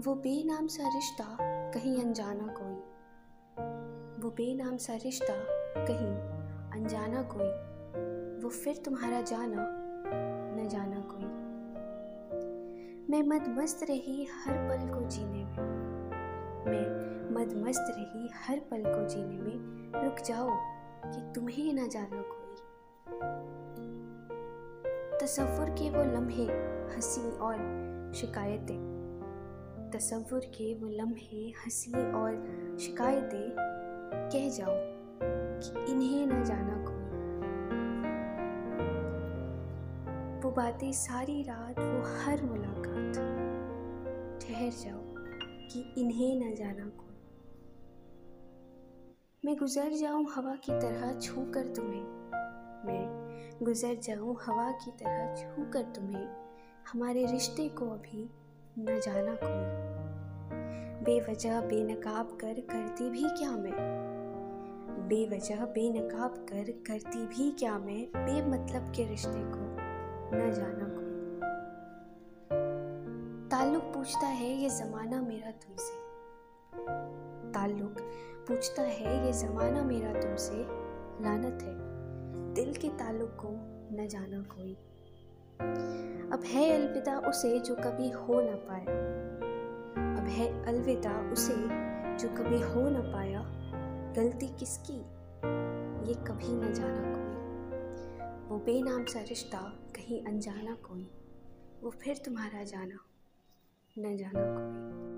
वो बेनाम सा रिश्ता कहीं अनजाना कोई। वो बेनाम सा रिश्ता कहीं अनजाना कोई। वो फिर तुम्हारा जाना न जाना कोई। मैं मद मस्त रही हर पल को जीने में। मैं मद मस्त रही हर पल को जीने में। रुक जाओ कि तुम्हें न जाना कोई। तसव्वुर के वो लम्हे, हँसी और शिकायतें तसव्वुर के वो लम्हे, हँसी और शिकायतें कह जाओ कि इन्हें न जाना कोई। वो बातें सारी रात, वो हर मुलाकात ठहर जाओ कि इन्हें न जाना कोई। मैं गुजर जाऊँ हवा की तरह छू कर तुम्हें, मैं गुजर जाऊँ हवा की तरह छू कर तुम्हें, हमारे रिश्ते को अभी न जाना कोई बेवजह बेनकाब कर करती भी क्या मैं? बेवजह बेनकाब कर करती भी क्या मैं? बेमतलब के रिश्ते को न जाना कोई ताल्लुक पूछता है ये ज़माना मेरा तुमसे। ताल्लुक पूछता है ये ज़माना मेरा तुमसे। लानत है, दिल के ताल्लुक को न जाना कोई। अब है अलविदा उसे जो कभी हो ना पाया। अब है अलविदा उसे जो कभी हो ना पाया। गलती किसकी? ये कभी न जाना कोई। वो बेनाम सा रिश्ता कहीं अनजाना कोई। वो फिर तुम्हारा जाना, न जाना कोई।